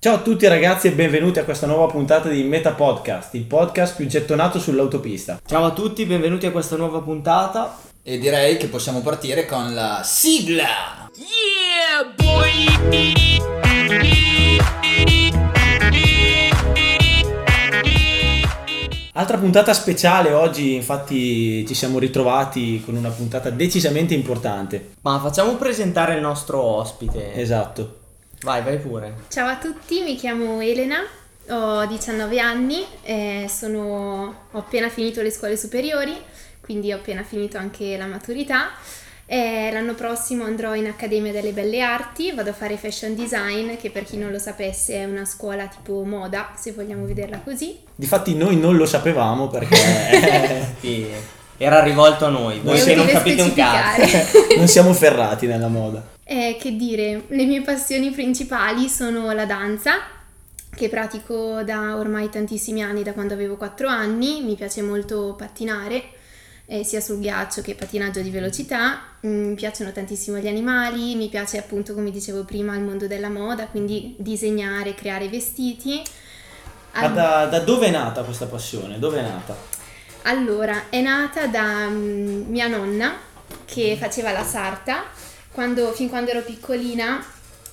Ciao a tutti ragazzi e benvenuti a questa nuova puntata di Meta Podcast, il podcast più gettonato sull'autopista. Ciao a tutti, benvenuti a questa nuova puntata. E direi che possiamo partire con la sigla. Yeah, boy! Altra puntata speciale oggi, infatti ci siamo ritrovati con una puntata decisamente importante. Ma facciamo presentare il nostro ospite. Esatto. Vai, vai pure. Ciao a tutti, mi chiamo Elena, ho 19 anni, e sono- ho appena finito le scuole superiori, quindi ho appena finito anche la maturità. E l'anno prossimo andrò in Accademia delle Belle Arti, vado a fare fashion design, che per chi non lo sapesse è una scuola tipo moda, se vogliamo vederla così. Difatti noi non lo sapevamo perché Sì, era rivolto a noi. Voi che non capite un cazzo. non siamo ferrati nella moda. Eh, che dire, le mie passioni principali sono la danza, che pratico da ormai tantissimi anni, da quando avevo 4 anni, mi piace molto pattinare, eh, sia sul ghiaccio che pattinaggio di velocità, Mm, mi piacciono tantissimo gli animali, mi piace appunto, come dicevo prima, il mondo della moda, quindi disegnare, creare vestiti. Ma da, da dove è nata questa passione? Dove è nata? Allora, è nata da mm, mia nonna che faceva la sarta. Quando, fin quando ero piccolina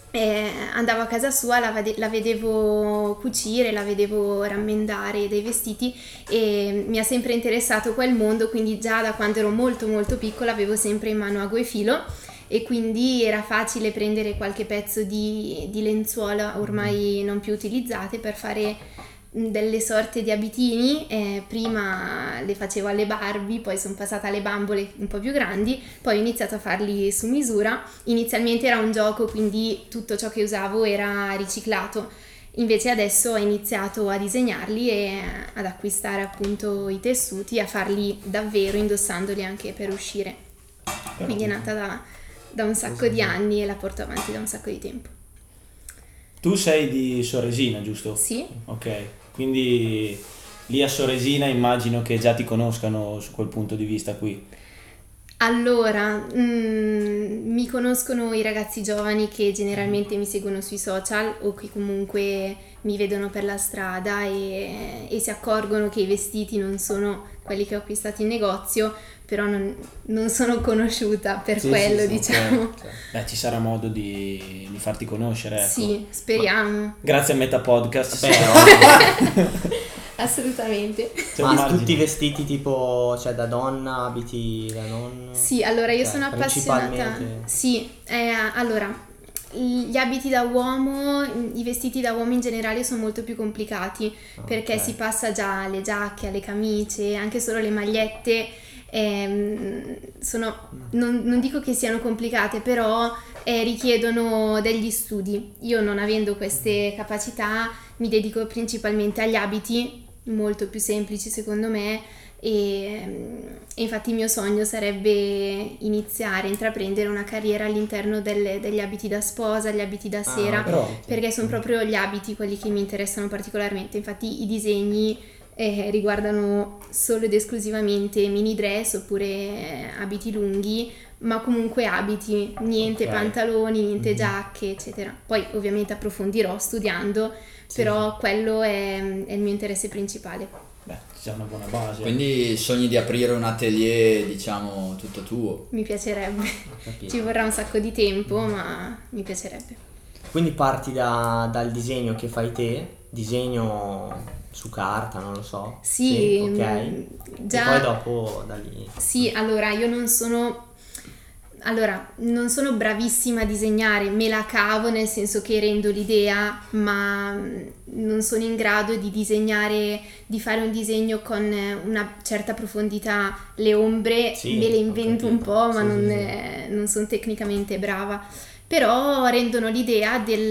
eh, andavo a casa sua, la, vede- la vedevo cucire, la vedevo rammendare dei vestiti e mi ha sempre interessato quel mondo, quindi già da quando ero molto molto piccola avevo sempre in mano ago e filo e quindi era facile prendere qualche pezzo di, di lenzuola ormai non più utilizzate per fare delle sorte di abitini, eh, prima le facevo alle Barbie, poi sono passata alle bambole un po' più grandi, poi ho iniziato a farli su misura. Inizialmente era un gioco, quindi tutto ciò che usavo era riciclato. Invece adesso ho iniziato a disegnarli e ad acquistare appunto i tessuti, a farli davvero indossandoli anche per uscire. Quindi è nata da, da un sacco di anni e la porto avanti da un sacco di tempo. Tu sei di Soresina, giusto? Sì, Ok, quindi lì a Soresina immagino che già ti conoscano su quel punto di vista qui. Allora, mm, mi conoscono i ragazzi giovani che generalmente mi seguono sui social o che comunque mi vedono per la strada e, e si accorgono che i vestiti non sono quelli che ho acquistato in negozio, però non, non sono conosciuta per Sì, quello, sì, sì, diciamo. ok, ok. Beh, ci sarà modo di, di farti conoscere, ecco. Sì, speriamo. Grazie a Meta Podcast. Assolutamente. Un ma margine. tutti vestiti tipo, cioè da donna, abiti da nonna? Sì, allora io Cioè, sono appassionata. Sì, eh, allora, gli abiti da uomo, i vestiti da uomo in generale sono molto più complicati perché ok. si passa già alle giacche, alle camicie, anche solo le magliette. ehm, sono, non, non dico che siano complicate, però eh, richiedono degli studi. Io non avendo queste capacità mi dedico principalmente agli abiti, molto più semplici secondo me, e, e infatti il mio sogno sarebbe iniziare, intraprendere una carriera all'interno delle- degli abiti da sposa, gli abiti da sera, però- perché sono proprio gli abiti quelli che mi interessano particolarmente. Infatti i disegni eh, riguardano solo ed esclusivamente mini dress oppure eh, abiti lunghi, ma comunque abiti, niente Ok. pantaloni, niente Mhm. giacche, eccetera. Poi ovviamente approfondirò studiando, però quello è, è il mio interesse principale. Beh, c'è una buona base. Quindi sogni di aprire un atelier, diciamo, tutto tuo. Mi piacerebbe. Ci vorrà un sacco di tempo, ma mi piacerebbe. Quindi parti da- dal disegno che fai te, disegno su carta, non lo so. Sì, ok. mm, già- E poi dopo da lì. Sì, allora io non sono. Allora, non sono bravissima a disegnare, me la cavo nel senso che rendo l'idea, ma mm, non sono in grado di disegnare, di fare un disegno con eh, una certa profondità. Le ombre Sì, me le invento un po', ma Sì, non, sì, non sono tecnicamente brava. Però rendono l'idea del,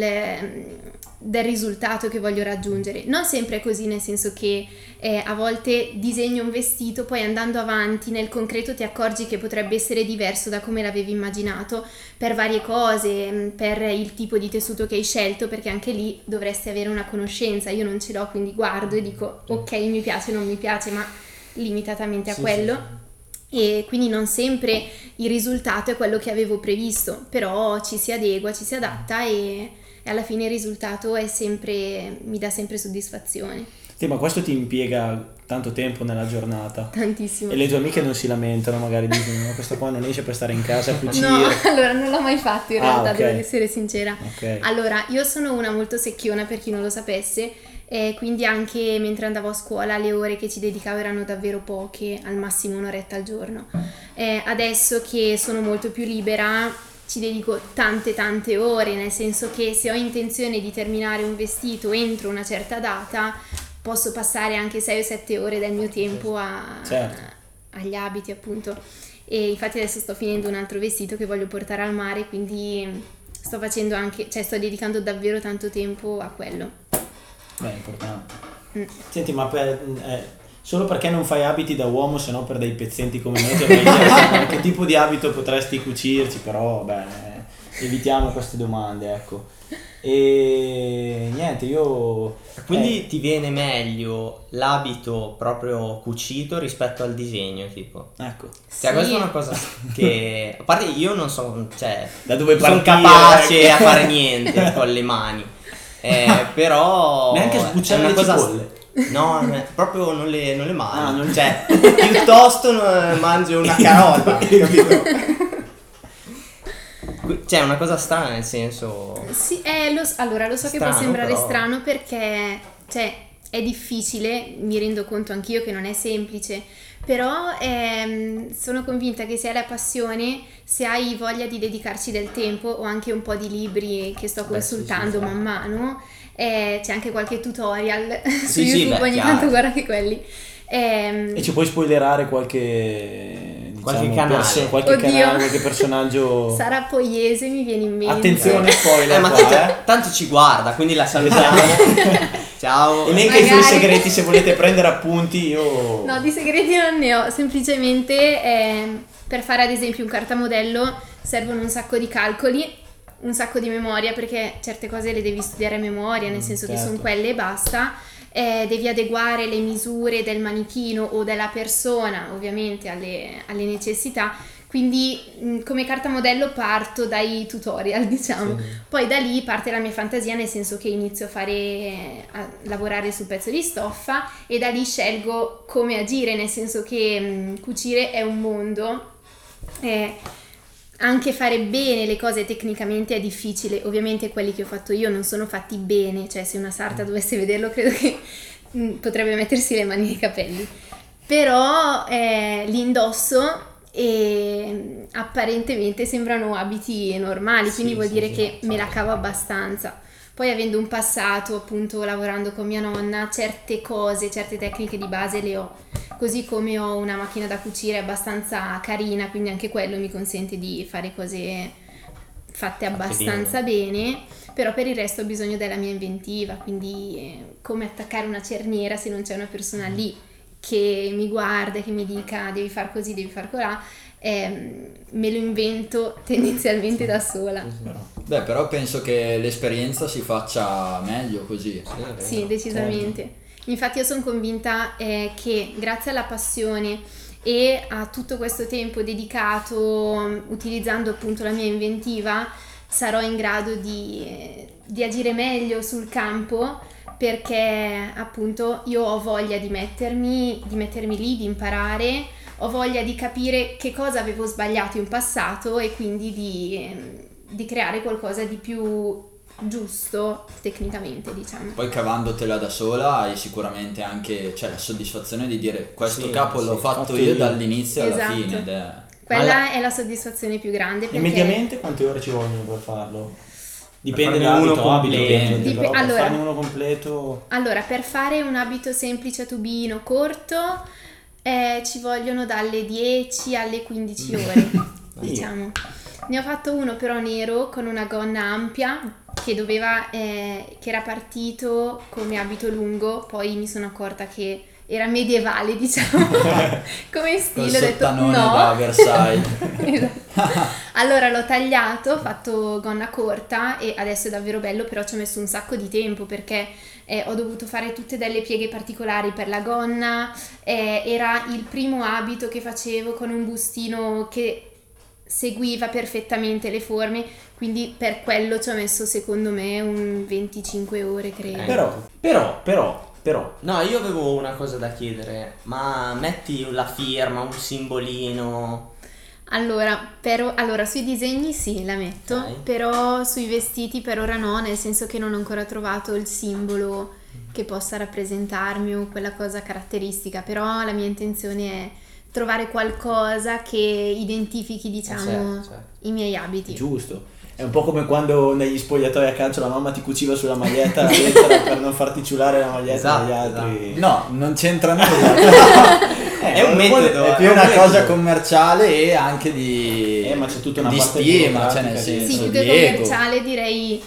del risultato che voglio raggiungere. Non sempre è così, nel senso che eh, a volte disegni un vestito, poi andando avanti nel concreto ti accorgi che potrebbe essere diverso da come l'avevi immaginato per varie cose, mh, per il tipo di tessuto che hai scelto, perché anche lì dovresti avere una conoscenza. Io non ce l'ho, quindi guardo e dico ok, mi piace, non mi piace, ma limitatamente a Sì, quello. E quindi non sempre il risultato è quello che avevo previsto, però ci si adegua, ci si adatta e, e alla fine il risultato è sempre, mi dà sempre soddisfazione, Sì, ma questo ti impiega tanto tempo nella giornata. tantissimo. E le tue amiche non si lamentano, magari dicono: "No, Questo qua non esce per stare in casa a cucire. No, allora non l'ho mai fatto in Ah, realtà, ok. devo essere sincera. Ok. Allora, io sono una molto secchiona per chi non lo sapesse, e quindi anche mentre andavo a scuola le ore che ci dedicavo erano davvero poche, al massimo un'oretta al giorno. Eh, adesso che sono molto più libera ci dedico tante tante ore, nel senso che se ho intenzione di terminare un vestito entro una certa data, posso passare anche 6 o 7 ore del mio tempo a- Certo. agli abiti appunto. E infatti adesso sto finendo un altro vestito che voglio portare al mare, quindi sto facendo anche, cioè sto dedicando davvero tanto tempo a quello. Beh, è importante. Mm. Senti, ma per- eh, solo perché non fai abiti da uomo, se no per dei pezzenti come me, ti avrei chiesto che tipo di abito potresti cucirci, però beh, evitiamo queste domande, ecco. E niente, io... Quindi eh, ti viene meglio l'abito proprio cucito rispetto al disegno, tipo. ecco, Cioè, Sì. questa è una cosa che. A parte io non so, cioè. da dove sono capace ecco. a fare niente con le mani. Eh, però. Neanche sbucciare le cosa- cipolle. No, non è- proprio non le, non le mangio. Ah, non- Cioè, piuttosto mangio una carota, capito? Cioè, è una cosa strana nel senso. Sì, eh, lo allora lo so che può Strano, sembrare però. strano perché cioè, è difficile, mi rendo conto anch'io che non è semplice, però ehm, sono convinta che se hai la passione, se hai voglia di dedicarci del tempo o anche un po' di libri che sto Beh, sì, consultando sì, sì. man mano, eh, c'è anche qualche tutorial su Sì, sì, YouTube, beh, ogni chiaro. tanto guarda che quelli. Ehm, E ci puoi spoilerare qualche... Diciamo, Qualche canale. perso- qualche Oddio. canale, qualche personaggio... Sara Poiese mi viene in mente. Attenzione, spoiler Eh, ma qua, tanto, eh. tanto ci guarda, quindi la salutiamo. Ciao. E neanche i suoi Magari. segreti, se volete prendere appunti, io... No, di segreti non ne ho, semplicemente eh, per fare ad esempio un cartamodello servono un sacco di calcoli, un sacco di memoria perché certe cose le devi studiare a memoria, nel senso che certo. sono quelle e basta. Eh, devi adeguare le misure del manichino o della persona ovviamente alle, alle necessità. Quindi mh, come cartamodello parto dai tutorial, diciamo. Poi da lì parte la mia fantasia, nel senso che inizio a fare a lavorare sul pezzo di stoffa e da lì scelgo come agire, nel senso che mh, cucire è un mondo. eh, anche fare bene le cose tecnicamente è difficile, ovviamente quelli che ho fatto io non sono fatti bene, cioè se una sarta dovesse vederlo credo che mh, potrebbe mettersi le mani nei capelli, però eh, li indosso e mh, apparentemente sembrano abiti normali, quindi Sì, vuol sì, dire sì, che me la cavo abbastanza. Poi avendo un passato, appunto lavorando con mia nonna, certe cose, certe tecniche di base le ho. Così come ho una macchina da cucire abbastanza carina, quindi anche quello mi consente di fare cose fatte abbastanza bene. però per il resto ho bisogno della mia inventiva, quindi eh, come attaccare una cerniera se non c'è una persona lì che mi guarda, che mi dica devi far così, devi far colà, ehm, me lo invento tendenzialmente da sola. Beh, però penso che l'esperienza si faccia meglio così. Sì, decisamente. Infatti io sono convinta eh, che grazie alla passione e a tutto questo tempo dedicato utilizzando appunto la mia inventiva sarò in grado di, di agire meglio sul campo perché appunto io ho voglia di mettermi, di mettermi lì, di imparare, ho voglia di capire che cosa avevo sbagliato in passato e quindi di, di creare qualcosa di più giusto tecnicamente diciamo. Poi cavandotela da sola hai sicuramente anche cioè, la soddisfazione di dire questo Sì, capo sì, l'ho fatto io io." dall'inizio alla Esatto. fine. Ed è... Quella Alla- è la soddisfazione più grande E perché mediamente quante ore ci vogliono per farlo? Dipende dall'abito, uno completo. ovviamente, Dip- però per allora- farne uno completo... Allora, per fare un abito semplice a tubino corto eh, ci vogliono dalle 10 alle 15 ore, diciamo. Ne ho fatto uno però nero con una gonna ampia che doveva, eh, che era partito come abito lungo, poi mi sono accorta che era medievale, diciamo, come Col stile, ho detto no. da Versailles. Esatto. Allora l'ho tagliato, ho fatto gonna corta e adesso è davvero bello, però ci ho messo un sacco di tempo perché eh, ho dovuto fare tutte delle pieghe particolari per la gonna, eh, era il primo abito che facevo con un bustino che seguiva perfettamente le forme, quindi per quello ci ho messo secondo me un 25 ore credo. Eh. Però, però, però, però, No, io avevo una cosa da chiedere, ma metti la firma, un simbolino. Allora, però, allora, sui disegni sì, la metto, Ok. però sui vestiti per ora no, nel senso che non ho ancora trovato il simbolo che possa rappresentarmi o quella cosa caratteristica, però la mia intenzione è trovare qualcosa che identifichi, diciamo, certo, certo. i miei abiti. giusto. È un po' come quando negli spogliatoi a calcio la mamma ti cuciva sulla maglietta la lettera per non farti ciulare la maglietta Esatto, dagli altri. No, non c'entra nulla. Eh, È un metodo, è più è un una metodo. cosa commerciale e anche di, Eh, ma c'è tutta una di parte stima, cioè nel senso Sì, più di che commerciale direi...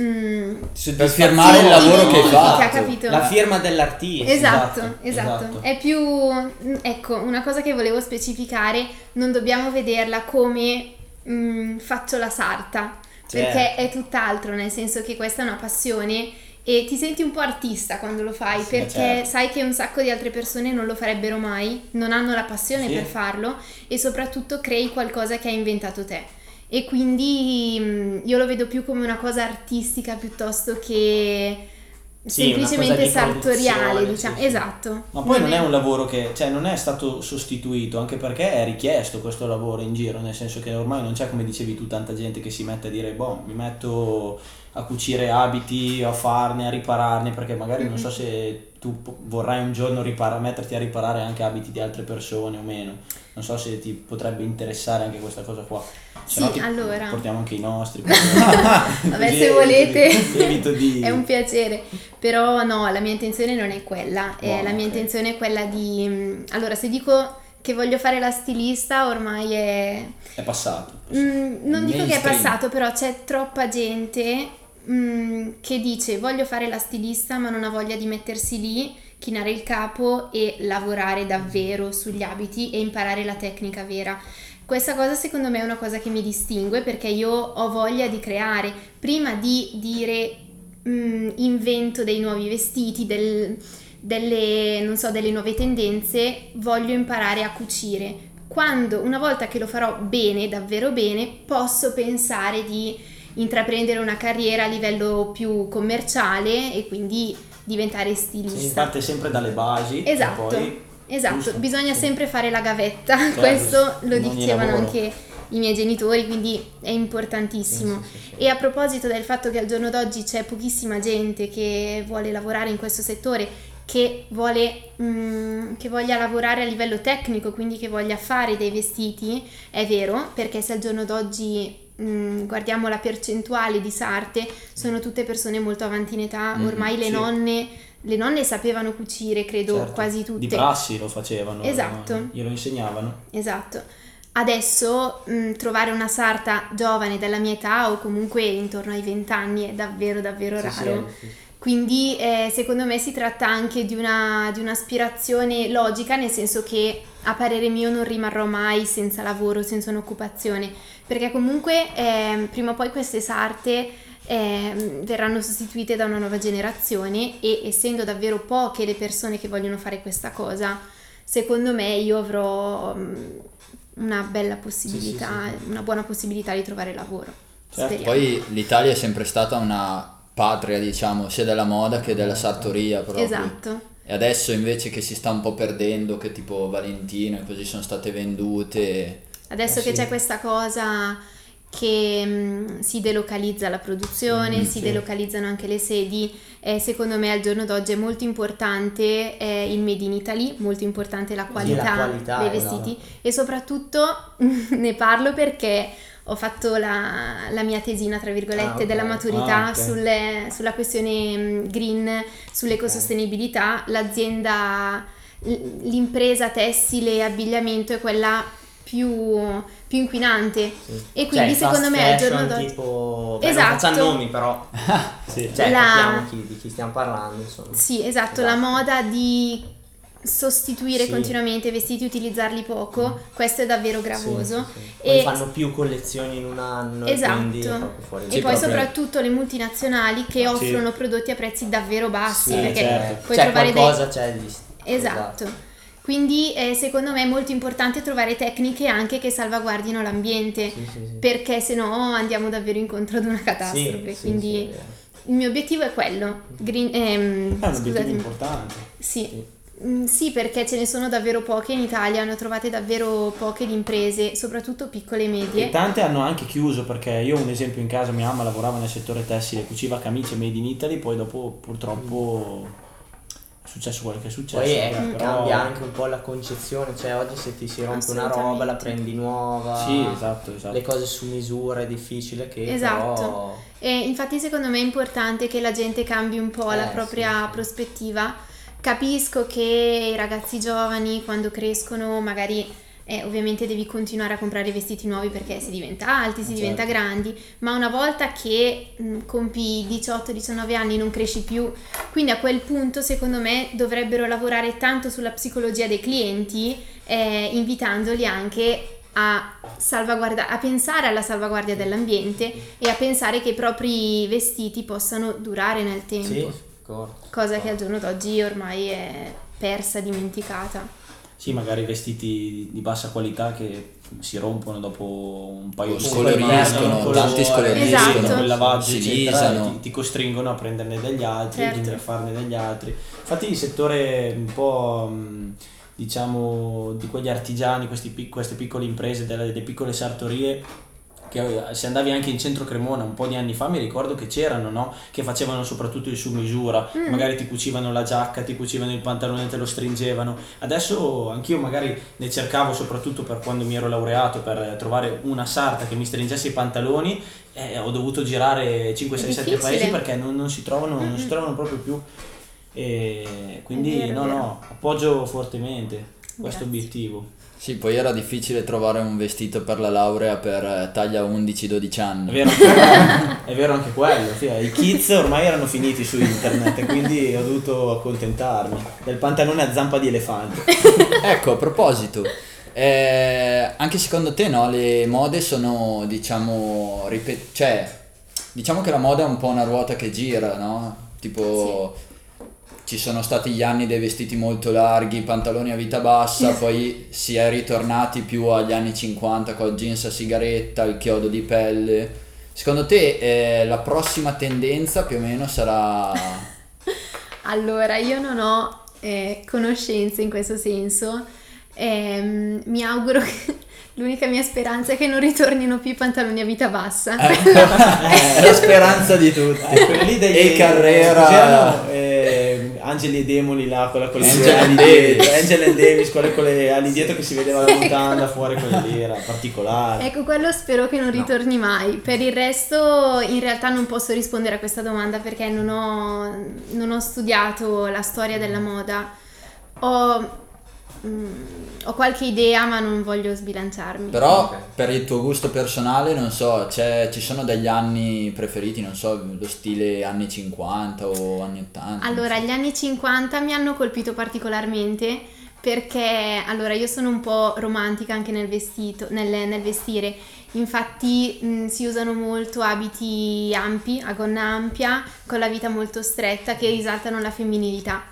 mm, Per firmare il lavoro che fatto. capito? La firma dell'artista. Esatto, Esatto, esatto, esatto. È più, mm, ecco, una cosa che volevo specificare, non dobbiamo vederla come mm, faccio la sarta, perché Certo. è tutt'altro, nel senso che questa è una passione e ti senti un po' artista quando lo fai, Sì, perché certo. sai che un sacco di altre persone non lo farebbero mai, non hanno la passione Sì. per farlo e soprattutto crei qualcosa che hai inventato te. E quindi mm, io lo vedo più come una cosa artistica piuttosto che Sì, semplicemente di sartoriale, diciamo. sì, sì. Esatto. Ma poi non è un lavoro che, cioè non è stato sostituito, anche perché è richiesto questo lavoro in giro, nel senso che ormai non c'è, come dicevi tu, tanta gente che si mette a dire, boh, mi metto a cucire abiti, a farne, a ripararne, perché magari non so se tu vorrai un giorno ripara- metterti a riparare anche abiti di altre persone o meno. Non so se ti potrebbe interessare anche questa cosa qua. Se Sì, no allora. portiamo anche i nostri. Vabbè, se volete, di... è un piacere. Però no, la mia intenzione non è quella. Eh, Buono, la mia ok. intenzione è quella di... mm, Allora, se dico che voglio fare la stilista, ormai è... È passato. Mm, non dico che è passato, però c'è troppa gente mm, che dice voglio fare la stilista, ma non ha voglia di mettersi lì, chinare il capo e lavorare davvero sugli abiti e imparare la tecnica vera. Questa cosa secondo me è una cosa che mi distingue perché io ho voglia di creare. Prima di dire mm, invento dei nuovi vestiti, del- delle, so, delle nuove tendenze, voglio imparare a cucire. Quando, una volta che lo farò bene, davvero bene, posso pensare di intraprendere una carriera a livello più commerciale e quindi diventare Si stilista. parte sempre dalle basi. Esatto, poi- esatto, giusto, bisogna sempre fare la gavetta, Certo, questo lo dicevano anche i miei genitori, quindi è importantissimo. E a proposito del fatto che al giorno d'oggi c'è pochissima gente che vuole lavorare in questo settore, che, vuole, mm, che voglia lavorare a livello tecnico, quindi che voglia fare dei vestiti, è vero, perché se al giorno d'oggi mm, guardiamo la percentuale di sarte, sono tutte persone molto avanti in età, Mm, ormai le sì. nonne... Le nonne sapevano cucire, credo, Certo, quasi tutte. Di prassi lo facevano. Esatto. Glielo insegnavano. Esatto. Adesso mh, trovare una sarta giovane della mia età o comunque intorno ai 20 anni è davvero davvero Sì, raro. sì, sì. Quindi eh, secondo me si tratta anche di, una, di un'aspirazione logica, nel senso che a parere mio non rimarrò mai senza lavoro, senza un'occupazione, perché comunque ehm, prima o poi queste sarte ehm, verranno sostituite da una nuova generazione e essendo davvero poche le persone che vogliono fare questa cosa, secondo me io avrò mm, una bella possibilità, una buona possibilità di trovare lavoro. Certo. Poi l'Italia è sempre stata una patria, diciamo, sia della moda che della sartoria proprio. Esatto. E adesso invece che si sta un po' perdendo, che tipo Valentino e così sono state vendute. Adesso Eh che sì. c'è questa cosa che mm, si delocalizza la produzione, Mm, si sì. delocalizzano anche le sedi, eh, secondo me al giorno d'oggi è molto importante eh, il made in Italy, molto importante la qualità, qualità, dei vestiti e soprattutto ne parlo perché ho fatto la, la mia tesina, tra virgolette, Ah, ok. della maturità Ah, ok. sulle- sulla questione mm, green, sull'ecosostenibilità. L'azienda, l- l'impresa tessile e abbigliamento è quella più, più inquinante. E quindi Cioè, secondo me al giorno d'oggi... tipo beh, Esatto. non facciamo nomi però Sì. cioè La- capiamo chi- di chi stiamo parlando insomma Sì, esatto, la Esatto. moda di sostituire Sì. continuamente i vestiti, utilizzarli poco, questo è davvero gravoso. Sì, sì, sì. Poi E- fanno più collezioni in un anno Esatto. e E poi proprio- soprattutto le multinazionali che offrono prodotti a prezzi davvero bassi, Sì, perché certo. puoi cioè trovare dei- qualcosa c'è di Esatto. Quindi eh, secondo me è molto importante trovare tecniche anche che salvaguardino l'ambiente, Sì, sì, sì. perché se no andiamo davvero incontro ad una catastrofe. Quindi il mio obiettivo è quello. Green, ehm, È un obiettivo scusatemi. importante. Sì. Mm, Sì, perché ce ne sono davvero poche in Italia, ne ho trovate davvero poche di imprese, soprattutto piccole e E medie. tante hanno anche chiuso perché io un esempio in casa, mia mamma lavorava nel settore tessile, cuciva camicie made in Italy, poi dopo purtroppo è successo quello che è successo. Poi è- vabbè, però- cambia anche un po' la concezione, cioè oggi se ti si rompe una roba la prendi nuova. Sì, esatto, esatto. Le cose su misura è difficile che Esatto. però... E infatti secondo me è importante che la gente cambi un po' la Eh, propria sì, sì. prospettiva. Capisco che i ragazzi giovani quando crescono magari eh, ovviamente devi continuare a comprare vestiti nuovi perché si diventa alti, si Certo. diventa grandi, ma una volta che mh, compi 18-19 anni non cresci più, quindi a quel punto secondo me dovrebbero lavorare tanto sulla psicologia dei clienti, eh, invitandoli anche a, salvaguarda- a pensare alla salvaguardia dell'ambiente e a pensare che i propri vestiti possano durare nel tempo, Sì, cosa che al giorno d'oggi ormai è persa, dimenticata. Sì, magari vestiti di bassa qualità che si rompono dopo un paio O di scoloriscono, tanti scoloriscono, Esatto. il lavaggio, si eccetera, lisano. ti, ti costringono a prenderne degli altri, Certo. a farne degli altri. Infatti il settore un po' mh, diciamo di quegli artigiani, questi queste piccole imprese, delle, delle piccole sartorie che eh, se andavi anche in centro Cremona un po' di anni fa mi ricordo che c'erano, no? Che facevano soprattutto il su misura, Mm. magari ti cucivano la giacca, ti cucivano il pantalone, te lo stringevano. Adesso anch'io magari ne cercavo soprattutto per quando mi ero laureato per trovare una sarta che mi stringesse i pantaloni e ho dovuto girare 5 È 6 7 difficile. paesi perché non, non si trovano, non si trovano proprio più. E quindi vero, no, no, appoggio fortemente questo Grazie. obiettivo. Sì, poi era difficile trovare un vestito per la laurea per eh, taglia 11-12 È anni. vero, anche quello, è vero anche quello, sì, i kids ormai erano finiti su internet quindi ho dovuto accontentarmi del pantalone a zampa di elefante. Ecco, a proposito, eh, anche secondo te no, le mode sono, diciamo, ripe- cioè, diciamo che la moda è un po' una ruota che gira, no? Tipo, ci sono stati gli anni dei vestiti molto larghi, pantaloni a vita bassa, poi si è ritornati più agli anni 50 col jeans a sigaretta, il chiodo di pelle. Secondo te eh, la prossima tendenza più o meno sarà... Allora, io non ho eh, conoscenze in questo senso. Ehm, mi auguro che l'unica mia speranza è che non ritornino più i pantaloni a vita bassa. È la speranza di tutti. Eh, quelli dei e Carrera... c'erano, eh, Angeli e Demoli là con, la, con le Angel ali dietro, Davis. Angel and Davis, quelle con le ali dietro che si vedeva la mutanda fuori, quella lì era particolare. Ecco, quello spero che non ritorni mai. Per il resto, in realtà non posso rispondere a questa domanda perché non ho, non ho studiato la storia della moda. Ho, mm, ho qualche idea, ma non voglio sbilanciarmi. Però Ok. per il tuo gusto personale, non so, c'è- ci sono degli anni preferiti, non so, lo stile anni 50 o anni 80? Allora, non gli anni 50 mi hanno colpito particolarmente perché allora io sono un po' romantica anche nel vestito, nel, nel vestire. Infatti mh, si usano molto abiti ampi, a gonna ampia, con la vita molto stretta che risaltano la femminilità.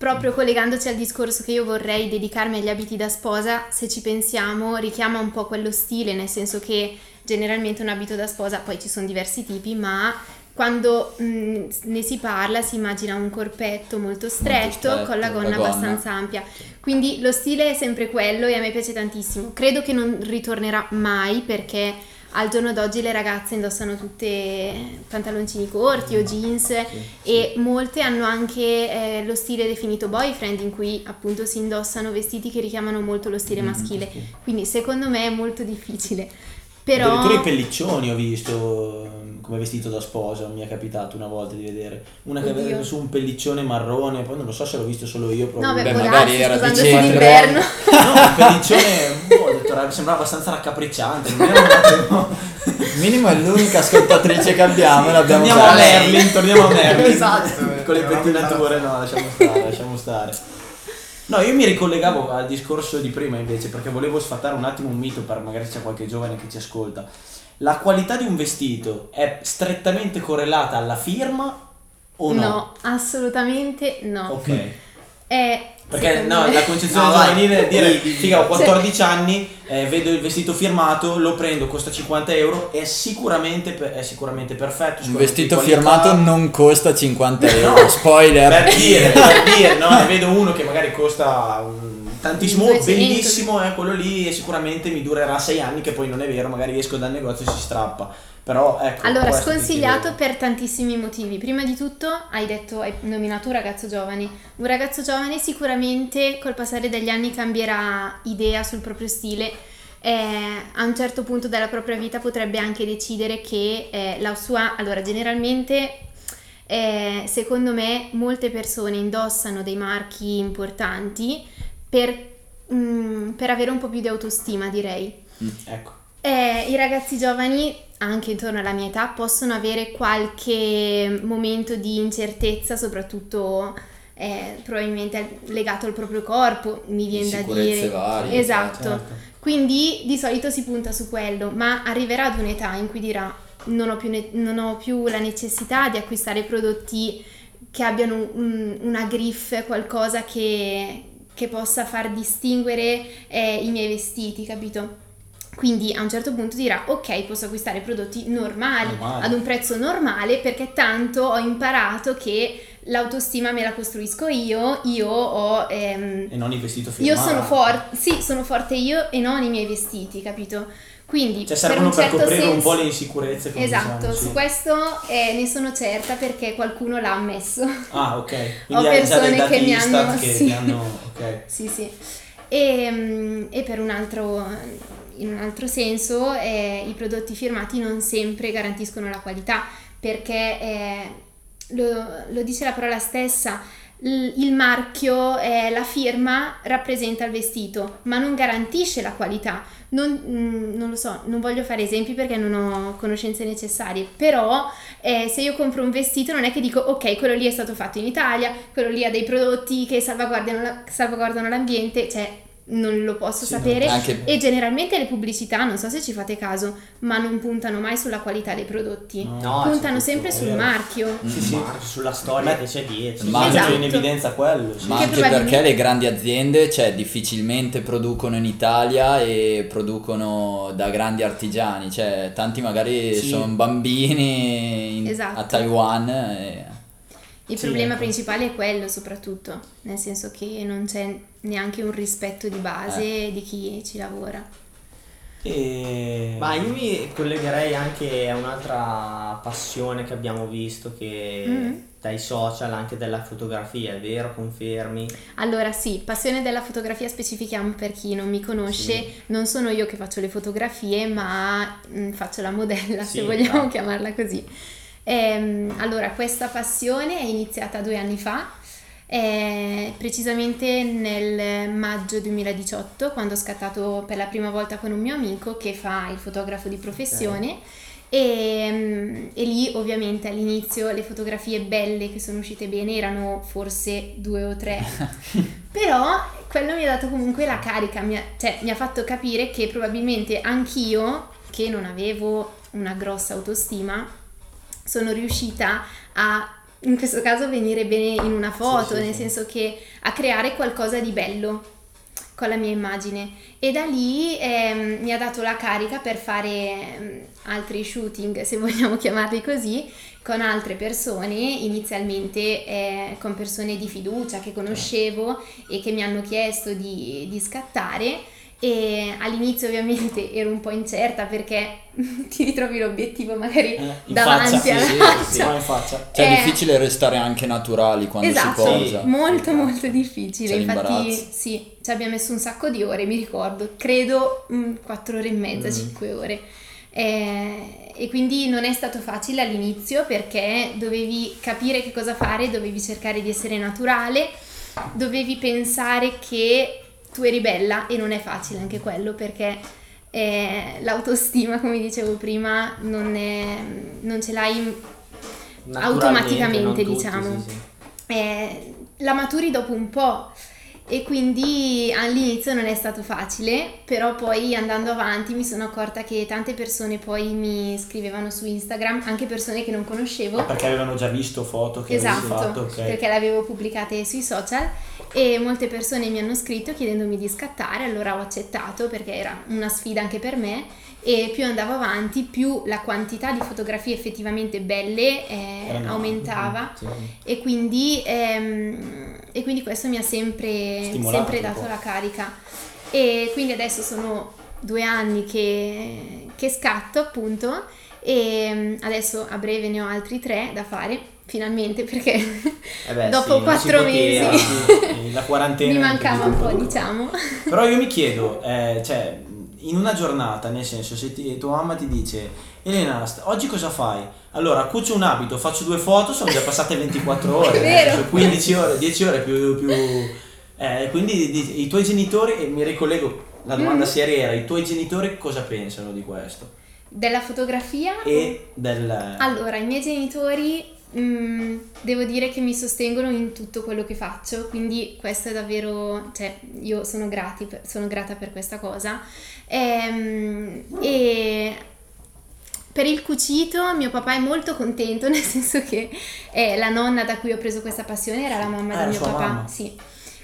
Proprio collegandoci al discorso che io vorrei dedicarmi agli abiti da sposa, se ci pensiamo, richiama un po' quello stile, nel senso che generalmente un abito da sposa, poi ci sono diversi tipi, ma quando mh, ne si parla si immagina un corpetto molto stretto, stretto, con la la gonna gonna. abbastanza ampia. Quindi lo stile è sempre quello e a me piace tantissimo. Credo che non ritornerà mai perché al giorno d'oggi le ragazze indossano tutte pantaloncini corti o jeans e molte hanno anche eh, lo stile definito boyfriend in cui appunto si indossano vestiti che richiamano molto lo stile maschile. Quindi secondo me è molto difficile. Però Addirittura i pelliccioni ho visto come vestito da sposa, mi è capitato una volta di vedere. Una che Oddio. aveva su un pelliccione marrone, poi non lo so se l'ho visto solo io. No, beh, Beh, magari era dicembre. d'inverno. No, il pelliccione, boh, detto, sembrava abbastanza raccapricciante. Non era un attimo- Minimo è l'unica ascoltatrice che abbiamo l'abbiamo Torniamo a. Merlin, torniamo a Merlin. Esatto, Con le pettinature, no, lasciamo stare, lasciamo stare. No, io mi ricollegavo al discorso di prima invece, perché volevo sfatare un attimo un mito per magari c'è qualche giovane che ci ascolta. La qualità di un vestito è strettamente correlata alla firma o no? No, assolutamente no. Ok. È Perché no, me. la concezione No, giovanile è dire, figa, ho 14 anni, eh, vedo il vestito firmato, lo prendo, costa 50 euro, è sicuramente, è sicuramente perfetto. Un vestito firmato non costa 50 No, euro, spoiler. Per dire, per dire, no? Ne vedo uno che magari costa mm, tantissimo, 200. bellissimo, eh, quello lì e sicuramente mi durerà 6 anni, che poi non è vero, magari esco dal negozio e si strappa. Però ecco. Allora, sconsigliato per tantissimi motivi. Prima di tutto, hai detto, hai nominato un ragazzo giovane. Un ragazzo giovane sicuramente col passare degli anni cambierà idea sul proprio stile. eh, a un certo punto della propria vita potrebbe anche decidere che eh, la sua... Allora, generalmente, eh, secondo me, molte persone indossano dei marchi importanti per, mm, per avere un po' più di autostima, direi. Ecco. Eh, I ragazzi giovani, anche intorno alla mia età, possono avere qualche momento di incertezza, soprattutto eh, probabilmente legato al proprio corpo, mi viene da dire. varie, Esatto. certo. Quindi di solito si punta su quello, ma arriverà ad un'età in cui dirà non ho più, ne- non ho più la necessità di acquistare prodotti che abbiano un- una griffe, qualcosa che, che possa far distinguere eh, i miei vestiti, capito? Quindi a un certo punto dirà ok posso acquistare prodotti normali Normali. ad un prezzo normale perché tanto ho imparato che l'autostima me la costruisco io, io ho... ehm, E non il vestito io firmato. sono forte, sì, sono forte io e non i miei vestiti, capito? Quindi Cioè servono un per, certo coprire un senso- po' le insicurezze. Esatto, diciamo, sì. su questo eh, ne sono certa perché qualcuno l'ha ammesso. Ah, ok. Ho Quindi dei persone che mi hanno- che sì. hanno... Ok. sì, sì. E, mm, e per un altro, in un altro senso, eh, i prodotti firmati non sempre garantiscono la qualità perché eh, lo, lo dice la parola stessa. Il marchio, eh, la firma rappresenta il vestito, ma non garantisce la qualità. Non, mm, non lo so, non voglio fare esempi perché non ho conoscenze necessarie, però eh, se io compro un vestito non è che dico ok, quello lì è stato fatto in Italia, quello lì ha dei prodotti che salvaguardano, la- salvaguardano l'ambiente, cioè non lo posso Sì, sapere. Anche E generalmente le pubblicità, non so se ci fate caso, ma non puntano mai sulla qualità dei prodotti, No. No, puntano c'è sempre sul marchio. Sì, sì. Ma sulla storia che c'è dietro. Ma- Ma Esatto. in evidenza quello. Sì. Ma Che anche probabilmente- perché le grandi aziende, cioè, difficilmente producono in Italia e producono da grandi artigiani, cioè, tanti magari Sì. sono bambini in- Esatto. a Taiwan e- Il Sì, problema ecco. principale è quello soprattutto, nel senso che non c'è neanche un rispetto di base Eh. di chi ci lavora. E... Ma io mi collegherei anche a un'altra passione che abbiamo visto che Mm. dai social, anche della fotografia, è vero? Confermi? Allora sì, passione della fotografia specifichiamo per chi non mi conosce, Sì. non sono io che faccio le fotografie, ma mm, faccio la modella, Sì, se vogliamo infatti. chiamarla così. Ehm, allora, questa passione è iniziata due anni fa, eh, precisamente nel maggio 2018, quando ho scattato per la prima volta con un mio amico che fa il fotografo di professione. E, mm, e lì ovviamente all'inizio le fotografie belle che sono uscite bene erano forse due o tre, però quello mi ha dato comunque la carica, mi ha, cioè mi ha fatto capire che probabilmente anch'io, che non avevo una grossa autostima, sono riuscita a, in questo caso, venire bene in una foto, sì, nel sì. senso che a creare qualcosa di bello con la mia immagine e da lì ehm, mi ha dato la carica per fare ehm, altri shooting, se vogliamo chiamarli così, con altre persone, inizialmente eh, con persone di fiducia che conoscevo e che mi hanno chiesto di, di scattare e all'inizio ovviamente ero un po' incerta perché ti ritrovi l'obiettivo magari Eh, davanti faccia, alla sì, faccia. sì, faccia. Cioè è Eh. difficile restare anche naturali quando Esatto, si posa. molto molto difficile. C'è Infatti, sì, ci abbiamo messo un sacco di ore, mi ricordo, credo 4 ore e mezza, Mm. 5 ore. Eh, e quindi non è stato facile all'inizio perché dovevi capire che cosa fare, dovevi cercare di essere naturale, dovevi pensare che tu eri bella e non è facile anche quello perché eh, l'autostima, come dicevo prima, non, è- non ce l'hai automaticamente, tutti, diciamo. sì, sì. eh, la maturi dopo un po' E quindi all'inizio non è stato facile, però poi andando avanti mi sono accorta che tante persone poi mi scrivevano su Instagram, anche persone che non conoscevo. Perché avevano già visto foto che Esatto, fatto, ok. perché le avevo pubblicate sui social e molte persone mi hanno scritto chiedendomi di scattare, allora ho accettato perché era una sfida anche per me. E più andavo avanti più la quantità di fotografie effettivamente belle eh, aumentava. Sì. e quindi, ehm, e quindi questo mi ha sempre, sempre dato la carica. E quindi adesso sono due anni che, che scatto appunto. E mm, adesso a breve ne ho altri tre da fare finalmente perché Eh beh, dopo sì, quattro poteva. mesi Sì, la quarantena mi mancava un po' diciamo Però io mi chiedo, eh, cioè, in una giornata, nel senso, se ti- tua mamma ti dice, Elena, oggi cosa fai? Allora, cucio un abito, faccio due foto, sono già passate 24 ore, vero. adesso, 15 ore, 10 ore più... più eh, quindi di- i tuoi genitori, e mi ricollego, la domanda Mm. seria era, i tuoi genitori cosa pensano di questo? della fotografia E del... Allora, i miei genitori mm, devo dire che mi sostengono in tutto quello che faccio, quindi questo è davvero, cioè io sono, grati sono grata per questa cosa. Ehm, e per il cucito mio papà è molto contento, nel senso che eh, la nonna da cui ho preso questa passione era la mamma Ah, di era mio papà. mamma. Sì.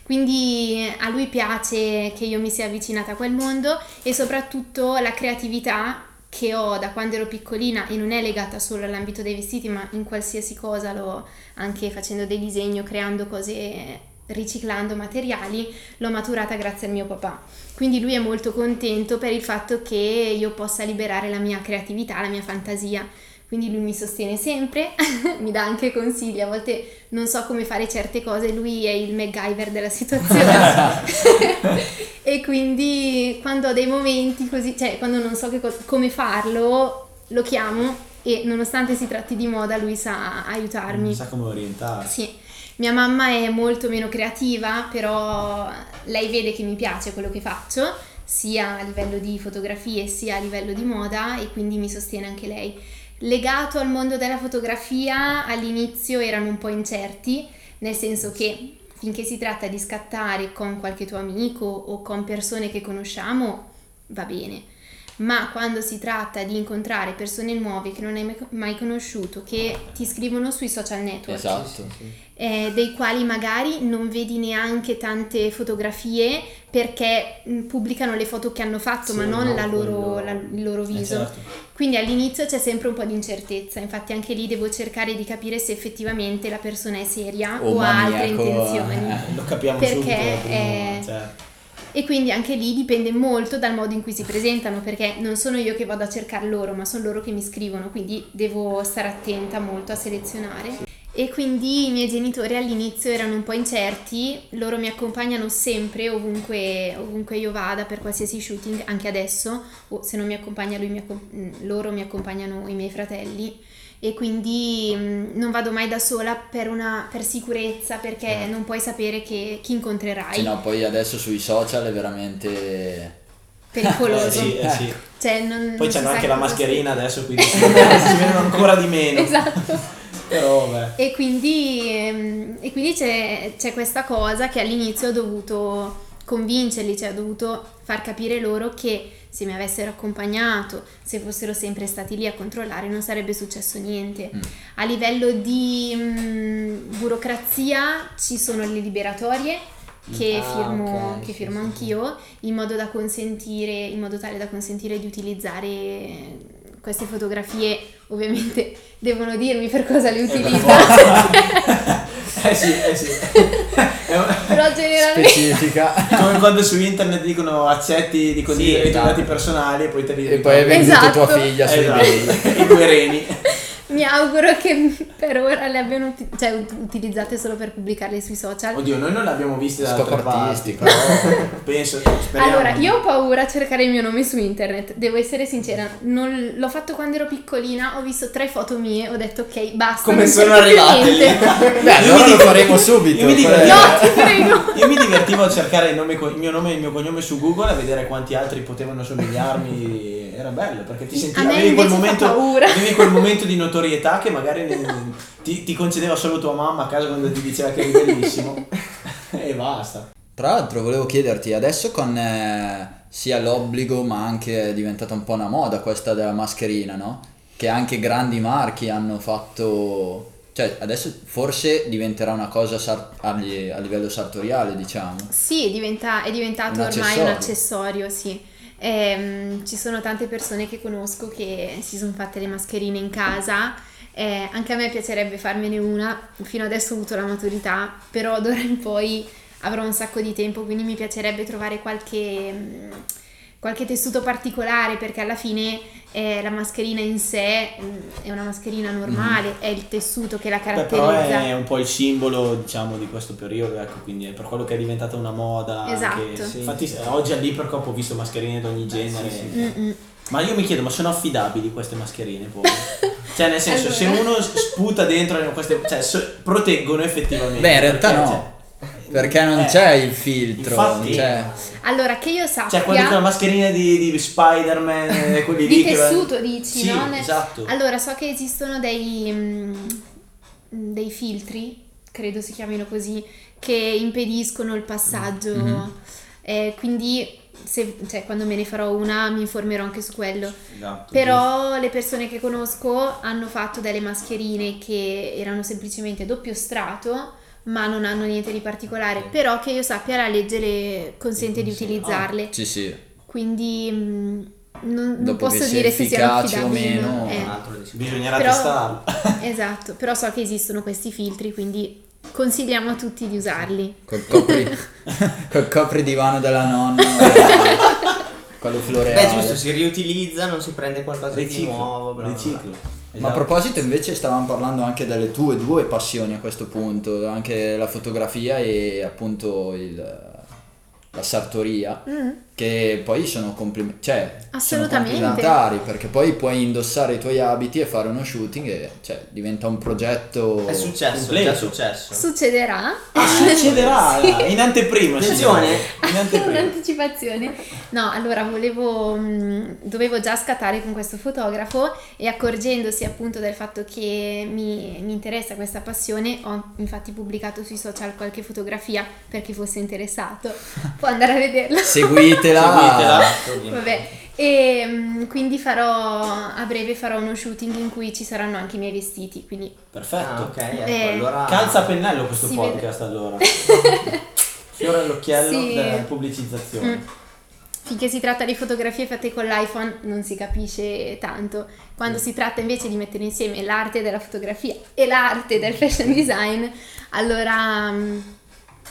Quindi a lui piace che io mi sia avvicinata a quel mondo e soprattutto la creatività che ho da quando ero piccolina e non è legata solo all'ambito dei vestiti, ma in qualsiasi cosa l'ho anche facendo dei disegni creando cose, riciclando materiali, l'ho maturata grazie al mio papà. Quindi lui è molto contento per il fatto che io possa liberare la mia creatività, la mia fantasia. Quindi lui mi sostiene sempre, mi dà anche consigli, a volte non so come fare certe cose, lui è il MacGyver della situazione. e quindi quando ho dei momenti così, cioè quando non so co- come farlo, lo chiamo e nonostante si tratti di moda lui sa aiutarmi. sa come orientarsi. Sì, mia mamma è molto meno creativa, però lei vede che mi piace quello che faccio, sia a livello di fotografie sia a livello di moda e quindi mi sostiene anche lei. Legato al mondo della fotografia all'inizio erano un po' incerti, nel senso che finché si tratta di scattare con qualche tuo amico o con persone che conosciamo, va bene. Ma quando si tratta di incontrare persone nuove che non hai mai- conosciuto, che ti scrivono sui social network, Esatto. Eh, dei quali magari non vedi neanche tante fotografie perché mh, pubblicano le foto che hanno fatto, Sì, ma non no, la loro- la- il loro Eh, viso. certo. Quindi all'inizio c'è sempre un po' di incertezza, infatti anche lì devo cercare di capire se effettivamente la persona è seria o, O ha altre maniaco, intenzioni. eh. Lo capiamo Perché, subito. eh, cioè. E quindi anche lì dipende molto dal modo in cui si presentano, perché non sono io che vado a cercare loro, ma sono loro che mi scrivono, quindi devo stare attenta molto a selezionare. E quindi i miei genitori all'inizio erano un po' incerti, loro mi accompagnano sempre ovunque, ovunque io vada per qualsiasi shooting, anche adesso, o se non mi accompagna lui, mi accom- mm, loro mi accompagnano i miei fratelli e quindi mm, non vado mai da sola per, una, per sicurezza, perché non puoi sapere che, chi incontrerai. Sì, no, poi adesso sui social è veramente... pericoloso. Eh, sì, eh, sì. Cioè, non, Poi non sa anche la mascherina adesso, quindi si vedono ancora di meno. Esatto. Però vabbè. E quindi, ehm, e quindi c'è, c'è questa cosa che all'inizio ho dovuto convincerli, cioè ho dovuto far capire loro che se mi avessero accompagnato, se fossero sempre stati lì a controllare, non sarebbe successo niente. Mm. A livello di mm, burocrazia ci sono le liberatorie che, Ah, firmo, ok, che firmo sì, anch'io in modo da consentire, in modo tale da consentire di utilizzare queste fotografie. Ovviamente devono dirmi per cosa le utilizzano. Eh sì, eh sì. È un- Però generalmente Specifica. come quando su internet dicono accetti di condividere Sì, i tuoi esatto. dati personali e poi te li e poi hai venduto Esatto. tua figlia su Esatto. eBay. I due reni. Mi auguro che per ora le abbiano cioè, ut- utilizzate solo per pubblicarle sui social. Oddio, noi non le abbiamo viste da Scopo altre parti, artistico. però penso, speriamo. Allora, io ho paura a cercare il mio nome su internet, devo essere sincera, non- l'ho fatto quando ero piccolina, ho visto tre foto mie, ho detto ok, basta. Come sono arrivate lì? Beh, allora lo faremo subito. Io mi divertivo, No, ti prego. io mi divertivo a cercare il, nome, co- il mio nome e il mio cognome su Google a vedere quanti altri potevano somigliarmi. Era bello perché ti sentivi avevi quel, momento, paura. avevi quel momento di notorietà che magari ne- ti, ti concedeva solo tua mamma a casa quando ti diceva che eri bellissimo. e basta. Tra l'altro volevo chiederti, adesso con eh, sia l'obbligo ma anche è diventata un po' una moda questa della mascherina, no? Che anche grandi marchi hanno fatto... Cioè, adesso forse diventerà una cosa sar- a, li- a livello sartoriale, diciamo. Sì, diventa- è diventato Un ormai un accessorio, sì. Ehm, ci sono tante persone che conosco che si sono fatte le mascherine in casa. eh, anche a me piacerebbe farmene una, fino adesso ho avuto la maturità, però d'ora in poi avrò un sacco di tempo, quindi mi piacerebbe trovare qualche, mm, qualche tessuto particolare perché alla fine eh, la mascherina in sé mm, è una mascherina normale, è il tessuto che la Beh, però caratterizza. è un po' il simbolo, diciamo, di questo periodo, ecco, quindi è per quello che è diventata una moda. anche- Esatto. sì. Infatti eh, oggi all'Ipercop ho visto mascherine di ogni genere. Mm-mm. Ma io mi chiedo, ma sono affidabili queste mascherine poi? cioè, nel senso, se Allora. uno sputa dentro queste... Cioè, so- proteggono effettivamente. Beh, in realtà perché, no. Perché non Eh, c'è il filtro. infatti- non c'è- Allora, che io sappia... Cioè, quelle con la mascherina di, di Spider-Man, eh, quelli Di lì che... tessuto dici, Sì, no? Esatto. Allora, so che esistono dei, mm, dei filtri, credo si chiamino così, che impediscono il passaggio. Mhm. eh, quindi, se- cioè, quando me ne farò una, mi informerò anche su quello. Esatto. Però le persone che conosco hanno fatto delle mascherine che erano semplicemente doppio strato, ma non hanno niente di particolare. Però che io sappia la legge le consente di utilizzarle. Sì, sì. Quindi mm, non, non posso dire se siano affidabili o meno, no. Eh, Un altro discorso. Bisognerà Però- testarlo. esatto, però so che esistono questi filtri, quindi consigliamo a tutti di usarli. Col copri, col copridivano della nonna. quello floreale. Beh, giusto, si riutilizza, non si prende qualcosa di Riciclo. nuovo. bla bla bla. Riciclo. Ma a Esatto. proposito invece stavamo parlando anche delle tue due passioni a questo punto, anche la fotografia e appunto il- la sartoria, Mm. Che poi sono, complim- cioè, sono Assolutamente. complementari perché poi puoi indossare i tuoi abiti e fare uno shooting e cioè, diventa un progetto... È successo, Completo. è già successo. Succederà. Ah, succederà Sì. in anteprima. Attenzione. In anteprima. Un'anticipazione. No, allora volevo, mh, dovevo già scattare con questo fotografo e accorgendosi appunto del fatto che mi, mi interessa questa passione, ho infatti pubblicato sui social qualche fotografia per chi fosse interessato. Può andare a vederla. Seguitela. Seguitela. Vabbè, e mh, quindi farò a breve farò uno shooting in cui ci saranno anche i miei vestiti, quindi Perfetto. Ah, ok, ecco, Eh, allora... Calza a pennello questo Si podcast allora. Fiore all'occhiello Sì. della pubblicizzazione. Mm. Finché si tratta di fotografie fatte con l'iPhone non si capisce tanto. Quando si tratta invece di mettere insieme l'arte della fotografia e l'arte del fashion design, allora mm,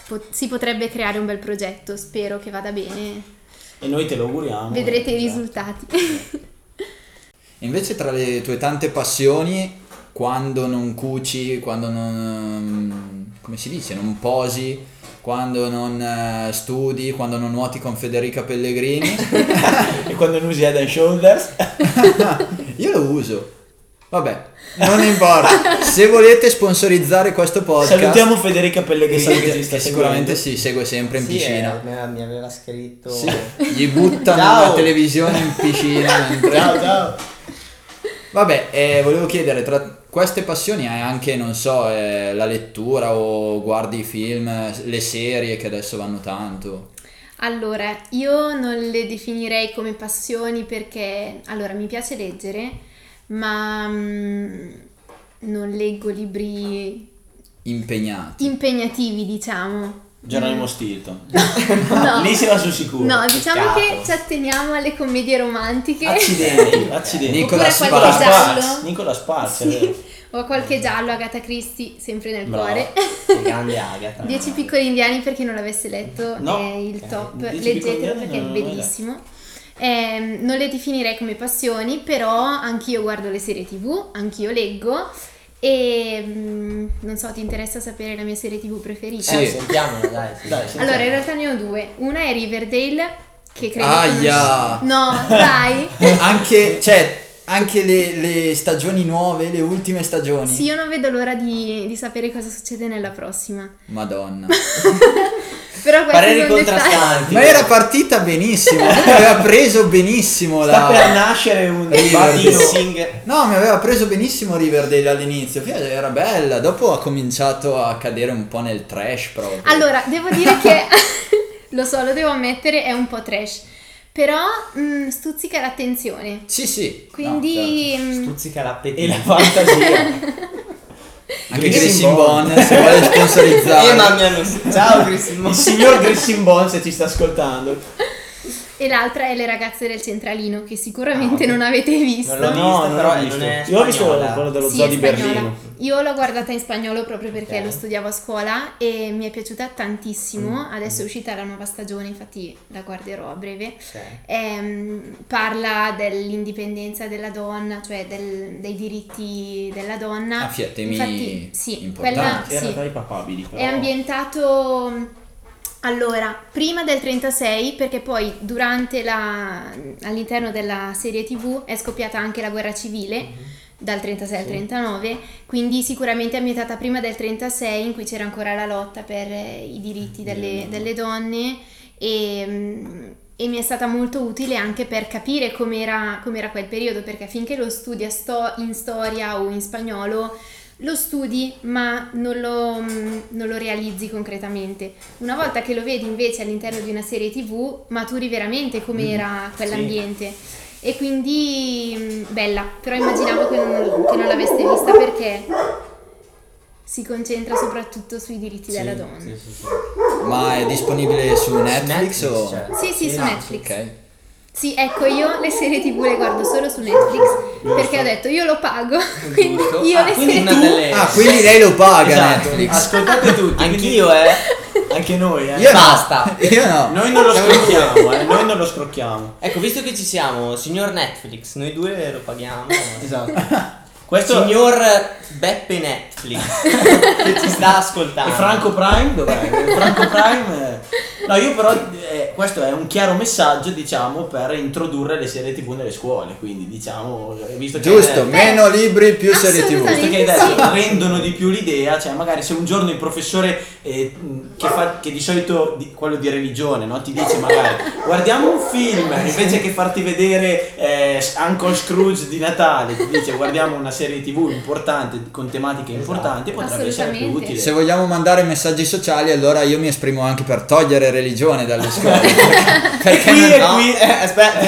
po- si potrebbe creare un bel progetto. Spero che vada bene. E noi te lo auguriamo. Vedrete i risultati. Invece tra le tue tante passioni, quando non cuci, quando non... come si dice, non posi, quando non eh, studi, quando non nuoti con Federica Pellegrini, e quando non usi Head and Shoulders. io lo uso. Vabbè, non importa. Se volete sponsorizzare questo podcast, Salutiamo Federica Pellegrini che ci che sicuramente si segue sempre in Sì, piscina. eh, mi aveva- scritto... Sì, gli buttano Ciao. la televisione in piscina. mentre- Ciao, ciao. Vabbè, eh, volevo chiedere, tra queste passioni hai anche, non so, eh, la lettura o guardi i film, le serie che adesso vanno tanto? Allora, io non le definirei come passioni perché, allora, mi piace leggere, ma mm, non leggo libri Impegnati. impegnativi, diciamo. Geronimo Stilton. No. Lì si va sul sicuro. No, diciamo Peccato. che ci atteniamo alle commedie romantiche Accidenti, accidenti. Nicola Oppure Nicola qualche Sparks. giallo. Nicola Sparks, Sì. o qualche giallo, Agatha Christie, sempre nel Brava. cuore. Che grande Agatha. Dieci piccoli indiani per chi non l'avesse letto No. è il Eh, top, Dieci piccoli leggetelo indiani perché è non mai bellissimo. Ehm, non le definirei come passioni, però anch'io guardo le serie tv, anch'io leggo e mm, non so, ti interessa sapere la mia serie tv preferita? Eh, Sì. sentiamola, dai. sì. Dai, sentiamo. Allora, in realtà ne ho due. Una è Riverdale, che credo Aia! conosci- No, dai! Anche, cioè, anche le, le stagioni nuove, le ultime stagioni. Sì, io non vedo l'ora di, di sapere cosa succede nella prossima. Madonna. Però Pareri contrastanti. Ma era partita benissimo, mi aveva preso benissimo Sta per la... nascere un. Singer. No, mi aveva preso benissimo Riverdale all'inizio, era bella, dopo ha cominciato a cadere un po' nel trash proprio. Allora, devo dire che lo so, lo devo ammettere, è un po' trash. Però mm, stuzzica l'attenzione. Sì, sì. Quindi mm, Stuzzica E l'appetito. la fantasia. Anche Bond. Bond se vuole sponsorizzare. Eh. Ciao Grissimo. Il signor Grissing Bond se ci sta ascoltando. E l'altra è Le ragazze del centralino, che sicuramente non avete visto. Non l'ho No, vista, non però l'ho non visto. è Io ho visto quello dello Sì, zoo di. Berlino. Io l'ho guardata in spagnolo proprio perché Ok. lo studiavo a scuola e mi è piaciuta tantissimo. Mm. Adesso è uscita la nuova stagione, infatti la guarderò a breve. Ok. Ehm, parla dell'indipendenza della donna, cioè del- dei diritti della donna. Ah, fia, temi Infatti, sì, importanti. quella sì, papabili. Però. è ambientato allora prima del 36 perché poi durante la all'interno della serie TV è scoppiata anche la guerra civile dal 36 al 39 quindi sicuramente è ambientata prima del 36 in cui c'era ancora la lotta per i diritti delle, delle donne. e, e mi è stata molto utile anche per capire com'era, com'era quel periodo perché finché lo studi a sto- in storia o in spagnolo lo studi ma non lo, mm, non lo realizzi concretamente. Una volta che lo vedi invece all'interno di una serie tv maturi veramente com'era quell'ambiente. E quindi mm, bella, però immaginavo che non, che non l'aveste vista perché si concentra soprattutto sui diritti della donna. Sì, sì, sì. Ma è disponibile su Netflix, Netflix, o... cioè. Sì, sì, su Ah, Netflix. Ok. Sì, ecco, io le serie tv le guardo solo su Netflix perché ho detto io lo pago, quindi Giusto. io Ah, le quindi serie delle... Ah, quindi lei lo paga Esatto. Netflix. Ascoltate tutti. Anch'io, eh. Anche noi, eh. Io no. Basta. Io no. Noi non lo scrocchiamo, eh. Noi non lo scrocchiamo. Ecco, visto che ci siamo, signor Netflix, noi due lo paghiamo. Esatto. Questo Signor Beppe Netflix, che ci sta ascoltando. è Franco Prime, dov'è? Franco Prime. No, io però eh, questo è un chiaro messaggio, diciamo, per introdurre le serie TV nelle scuole, quindi diciamo, eh, visto che Giusto, eh, meno libri, più serie tv. Visto che hai detto Sì. rendono di più l'idea, cioè magari se un giorno il professore eh, che, fa, che di solito di- quello di religione no, ti dice magari guardiamo un film invece che farti vedere eh, Uncle Scrooge di Natale, ti dice guardiamo una serie tv importante con tematiche importanti, potrebbe essere più Assolutamente. utile. Se vogliamo mandare messaggi sociali, allora io mi esprimo anche per togliere religione dalle scuole. Perché perché qui non- e No, qui eh, aspetta.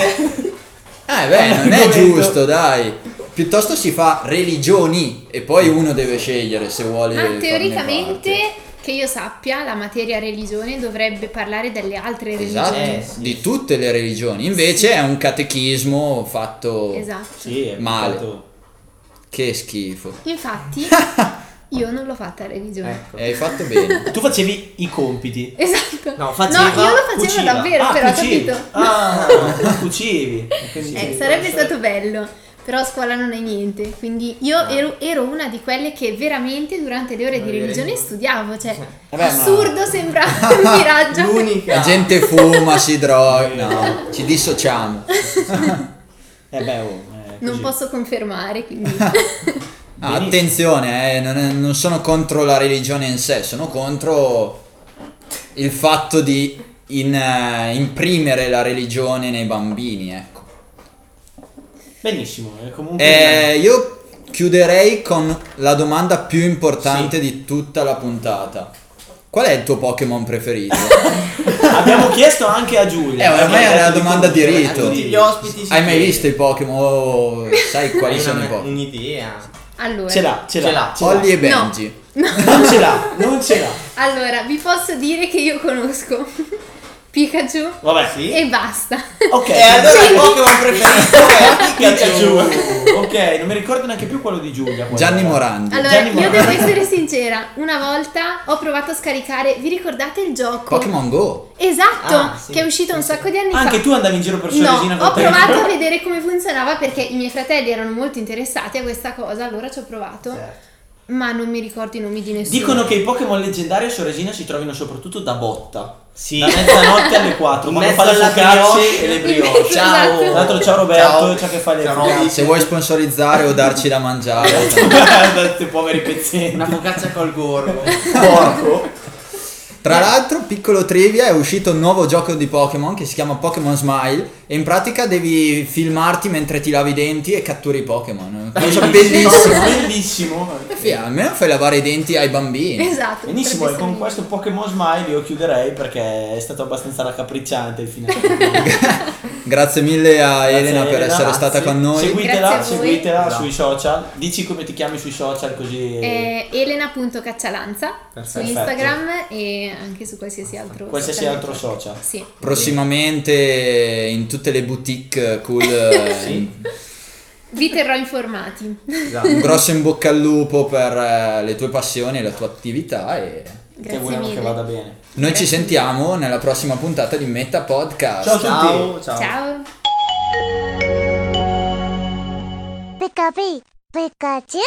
Eh beh, non è giusto, dai. Piuttosto si fa religioni e poi uno deve scegliere se vuole. Ma farne teoricamente, che io sappia, la materia religione dovrebbe parlare delle altre Esatto, religioni. Eh, sì. di tutte le religioni. Invece è un catechismo fatto Esatto. Sì, è Male. fatto- che schifo. Infatti, io non l'ho fatta religione. Ecco. E hai fatto bene. Tu facevi i compiti. Esatto. No, faceva- io lo facevo cuciva. davvero, ah, però cucivi. capito. Ah, cucivi. Quindi- Eh, sarebbe stato bello. Però a scuola non è niente, quindi io ero, ero una di quelle che veramente durante le ore di Eh, religione studiavo, cioè Vabbè, ma- assurdo, sembra un miraggio. L'unica. La gente fuma, si droga. No, ci dissociamo. Eh beh, oh, è Non posso confermare, quindi Ah, attenzione, eh, non, è- non sono contro la religione in sé, sono contro il fatto di in- eh, imprimere la religione nei bambini, ecco. Benissimo, comunque Eh, io chiuderei con la domanda più importante di tutta la puntata. Qual è il tuo Pokémon preferito? abbiamo chiesto anche a Giulia. Eh, ormai è la domanda di rito. Tutti gli ospiti Hai mai visto i Pokémon? Oh, sai quali sono i Pokémon? Un'idea. Allora. Ce l'ha, ce l'ha. Ce l'ha. ce l'ha. E No. Benji. Non ce l'ha, non ce l'ha. Allora, vi posso dire che io conosco Pikachu Vabbè, Sì. e basta. Ok. E allora il Pokémon preferito è Pikachu. Ok, non mi ricordo neanche più quello di Giulia. Gianni era. Morandi. Allora, Gianni io Morandi. devo essere sincera, una volta ho provato a scaricare, vi ricordate il gioco? Pokémon Go. Esatto, Ah, sì, che è uscito un sacco di anni fa. Anche tu andavi in giro per No, Soresina ho provato a vedere come funzionava perché i miei fratelli erano molto interessati a questa cosa, allora ci ho provato, Certo. Ma non mi ricordo i nomi di nessuno. Dicono che i Pokémon leggendari a Soresina si trovino soprattutto da botta. Sì. Da mezzanotte alle 4, In quando mezzo fa le focacce brioche. e le brioche. mezzo- Ciao. Esatto. Tra l'altro ciao Roberto, Ciao. ciao che fai le Ciao, focacce. Se vuoi sponsorizzare o darci da mangiare. Questi poveri pezzenti. Una focaccia col gorgo. Porco. Tra l'altro, piccolo trivia, è uscito un nuovo gioco di Pokémon che si chiama Pokémon Smile e in pratica devi filmarti mentre ti lavi i denti e catturi i Pokémon. Cosa bellissima. Bellissimo. Sì, almeno fai lavare i denti ai bambini. Esatto. Benissimo, e con essere questo Pokémon Smile io chiuderei perché è stato abbastanza raccapricciante il finale. Grazie mille a Grazie, Elena per essere grazie. stata con noi. Seguitela, seguitela sui social. Dici come ti chiami sui social così. Eh, Elena.caccialanza su Perfetto. Instagram e anche su qualsiasi altro Qualsiasi social altro network. social. Sì. Prossimamente in tutte le boutique cool. eh, Sì. Vi terrò informati. Esatto. Un grosso in bocca al lupo per eh, le tue passioni e la tua attività e Che Grazie vogliamo mille. che vada bene. noi ci sentiamo nella prossima puntata di Meta Podcast. Ciao a tutti. Ciao, ciao. Ciao. Pika Pikachu?